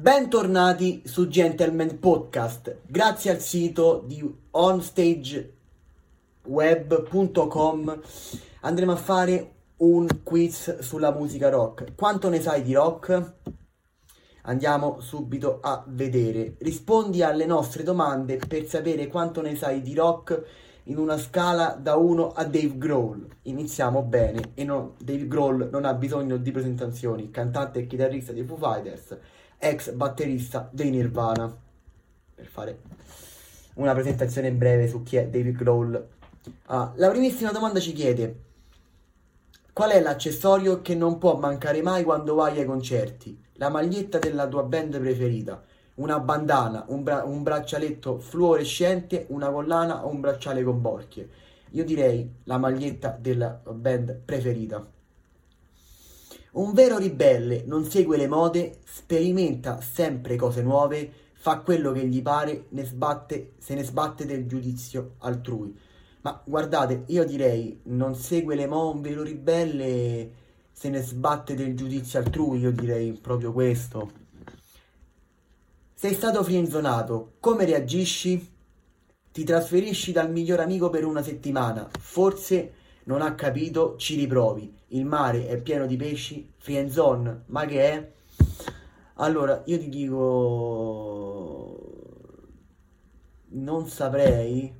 Bentornati su Gentleman Podcast. Grazie al sito di onstageweb.com andremo a fare un quiz sulla musica rock. Quanto ne sai di rock? Andiamo subito a vedere. Rispondi alle nostre domande per sapere quanto ne sai di rock in una scala da 1 a Dave Grohl. Iniziamo bene e no, Dave Grohl non ha bisogno di presentazioni, cantante e chitarrista dei Foo Fighters ex batterista dei Nirvana. Per fare una presentazione breve su chi è David Grohl. Ah, la primissima domanda ci chiede: Qual è l'accessorio che non può mancare mai quando vai ai concerti? La maglietta della tua band preferita, una bandana, un, bra- un braccialetto fluorescente, una collana o un bracciale con borchie? Io direi la maglietta della band preferita. Un vero ribelle non segue le mode, sperimenta sempre cose nuove, fa quello che gli pare, ne sbatte, se ne sbatte del giudizio altrui. Ma guardate, io direi non segue le mode, un vero ribelle se ne sbatte del giudizio altrui, io direi proprio questo. Sei stato frienzonato, come reagisci? Ti trasferisci dal miglior amico per una settimana, forse non ha capito, ci riprovi. Il mare è pieno di pesci, friendzone, ma che è? Allora, io ti dico... Non saprei.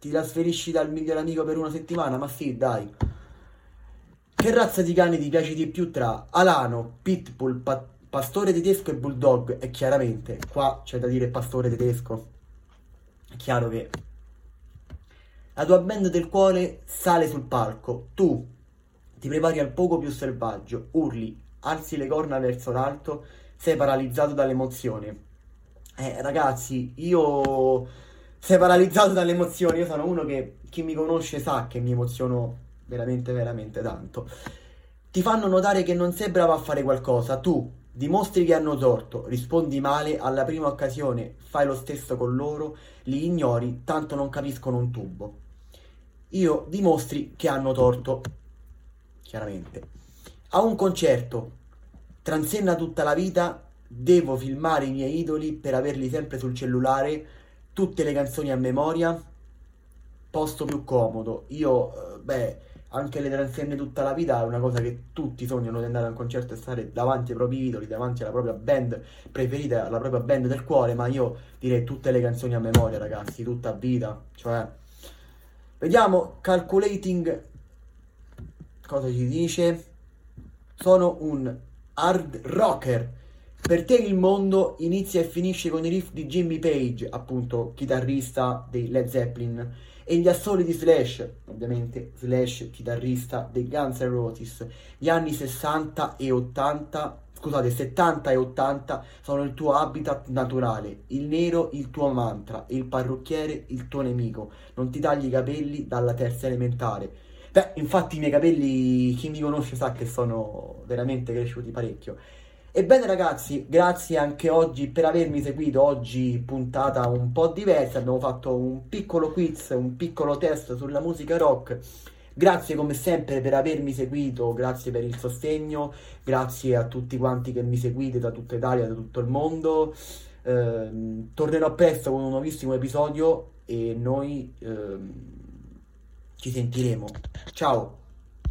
Ti trasferisci dal miglior amico per una settimana? Ma sì, dai. Che razza di cane ti piace di più tra Alano, Pitbull, pa- Pastore tedesco e Bulldog? E chiaramente, qua c'è da dire pastore tedesco. È chiaro che la tua band del cuore sale sul palco. Tu ti prepari al poco più selvaggio, urli, alzi le corna verso l'alto, sei paralizzato dall'emozione. Eh, ragazzi, io sei paralizzato dalle emozioni. Io sono uno che chi mi conosce sa che mi emoziono veramente, veramente tanto. Ti fanno notare che non sei bravo a fare qualcosa. Tu dimostri che hanno torto, rispondi male alla prima occasione, fai lo stesso con loro, li ignori, tanto non capiscono un tubo io dimostri che hanno torto, chiaramente. A un concerto, transenna tutta la vita, devo filmare i miei idoli per averli sempre sul cellulare, tutte le canzoni a memoria, posto più comodo. Io, eh, beh, anche le transenne tutta la vita è una cosa che tutti sognano di andare a un concerto e stare davanti ai propri idoli, davanti alla propria band preferita, alla propria band del cuore, ma io direi tutte le canzoni a memoria, ragazzi, tutta vita, cioè Vediamo, calculating, cosa ci dice? Sono un hard rocker. Per te il mondo inizia e finisce con i riff di Jimmy Page, appunto chitarrista dei Led Zeppelin, e gli assoli di Slash, ovviamente Slash, chitarrista dei Guns N' Roses. Gli anni 60 e 80 scusate, 70 e 80 sono il tuo habitat naturale, il nero il tuo mantra, il parrucchiere il tuo nemico, non ti tagli i capelli dalla terza elementare. Beh, infatti i miei capelli, chi mi conosce sa che sono veramente cresciuti parecchio. Ebbene ragazzi, grazie anche oggi per avermi seguito, oggi puntata un po' diversa, abbiamo fatto un piccolo quiz, un piccolo test sulla musica rock Grazie come sempre per avermi seguito, grazie per il sostegno, grazie a tutti quanti che mi seguite da tutta Italia, da tutto il mondo. Eh, tornerò presto con un nuovissimo episodio e noi eh, ci sentiremo. Ciao!